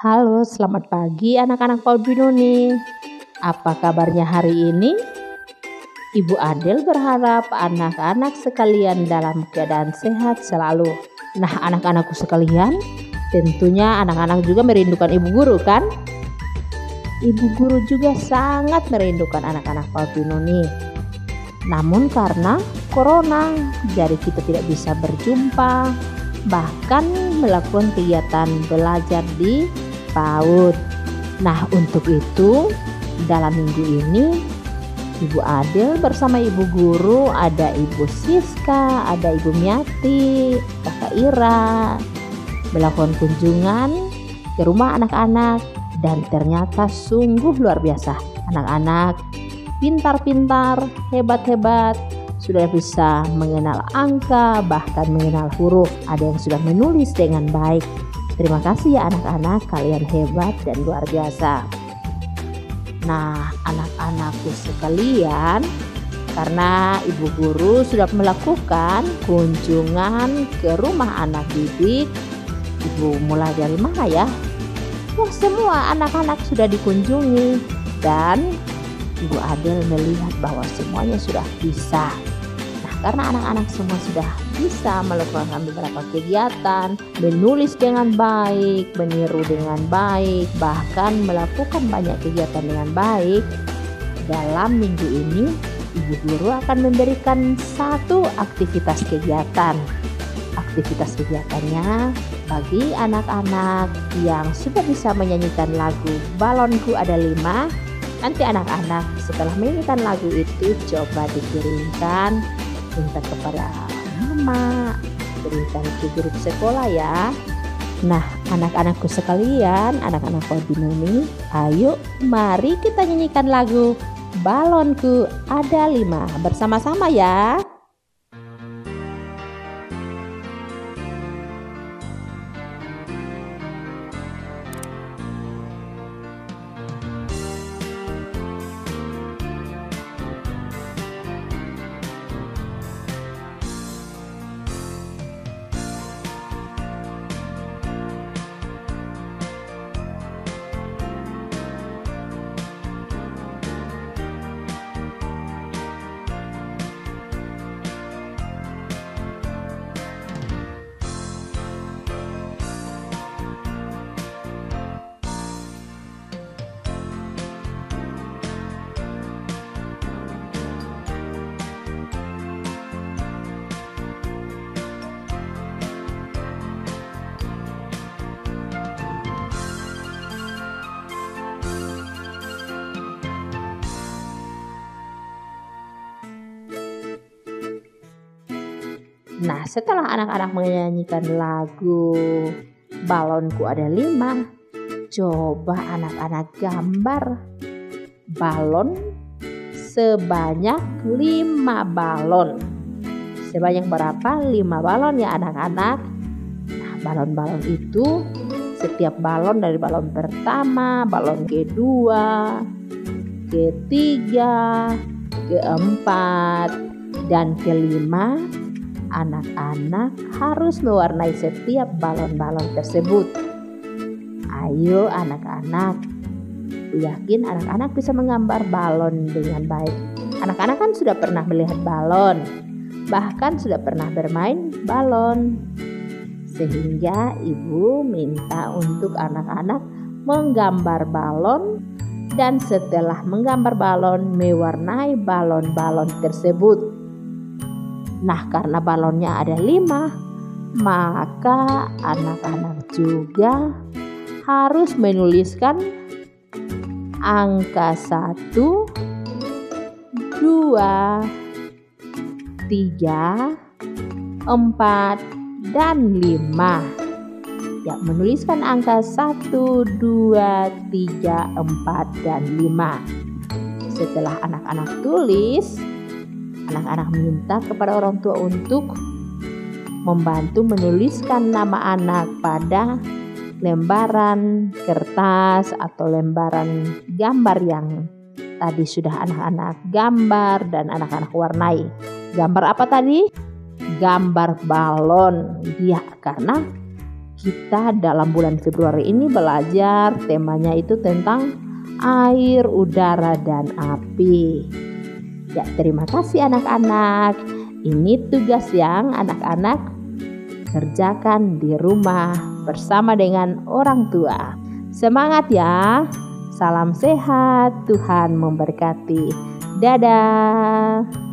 Halo, selamat pagi anak-anak Paul Binoni. Apa kabarnya hari ini? Ibu Adel berharap anak-anak sekalian dalam keadaan sehat selalu. Nah, anak-anakku sekalian, tentunya anak-anak juga merindukan ibu guru kan? Ibu guru juga sangat merindukan anak-anak Paul Binoni. Namun karena corona, jadi kita tidak bisa berjumpa, bahkan melakukan kegiatan belajar di PAUD. Nah, untuk itu dalam minggu ini Ibu Adel bersama Ibu Guru, ada Ibu Siska, ada Ibu Miati, Kakak Ira melakukan kunjungan ke rumah anak-anak dan ternyata sungguh luar biasa. Anak-anak pintar-pintar, hebat-hebat, sudah bisa mengenal angka, bahkan mengenal huruf. Ada yang sudah menulis dengan baik. Terima kasih ya anak-anak, kalian hebat dan luar biasa. Nah, anak-anakku sekalian, karena ibu guru sudah melakukan kunjungan ke rumah anak didik, ibu mulai dari mana ya? Wah, semua anak-anak sudah dikunjungi dan Ibu Adel melihat bahwa semuanya sudah bisa karena anak-anak semua sudah bisa melakukan beberapa kegiatan, menulis dengan baik, meniru dengan baik, bahkan melakukan banyak kegiatan dengan baik. Dalam minggu ini, ibu guru akan memberikan satu aktivitas kegiatan. Aktivitas kegiatannya bagi anak-anak yang sudah bisa menyanyikan lagu Balonku Ada Lima, nanti anak-anak setelah menyanyikan lagu itu coba dikirimkan minta kepada mama, berikan ke grup sekolah ya. Nah, anak-anakku sekalian, anak-anak ini, ayo mari kita nyanyikan lagu Balonku Ada Lima bersama-sama ya. Nah, setelah anak-anak menyanyikan lagu Balonku ada lima, coba anak-anak gambar balon sebanyak lima balon. Sebanyak berapa? Lima balon ya anak-anak. Nah, balon-balon itu setiap balon dari balon pertama, balon kedua, ketiga, keempat, dan kelima anak-anak harus mewarnai setiap balon-balon tersebut. Ayo anak-anak, yakin anak-anak bisa menggambar balon dengan baik. Anak-anak kan sudah pernah melihat balon, bahkan sudah pernah bermain balon. Sehingga ibu minta untuk anak-anak menggambar balon dan setelah menggambar balon mewarnai balon-balon tersebut Nah, karena balonnya ada lima, maka anak-anak juga harus menuliskan angka satu, dua, tiga, empat, dan lima. Ya, menuliskan angka satu, dua, tiga, empat, dan lima. Setelah anak-anak tulis, Anak-anak minta kepada orang tua untuk membantu menuliskan nama anak pada lembaran kertas atau lembaran gambar yang tadi sudah anak-anak gambar dan anak-anak warnai. Gambar apa tadi? Gambar balon. Ya, karena kita dalam bulan Februari ini belajar temanya itu tentang air, udara, dan api. Ya, terima kasih anak-anak. Ini tugas yang anak-anak kerjakan di rumah bersama dengan orang tua. Semangat ya! Salam sehat, Tuhan memberkati. Dadah.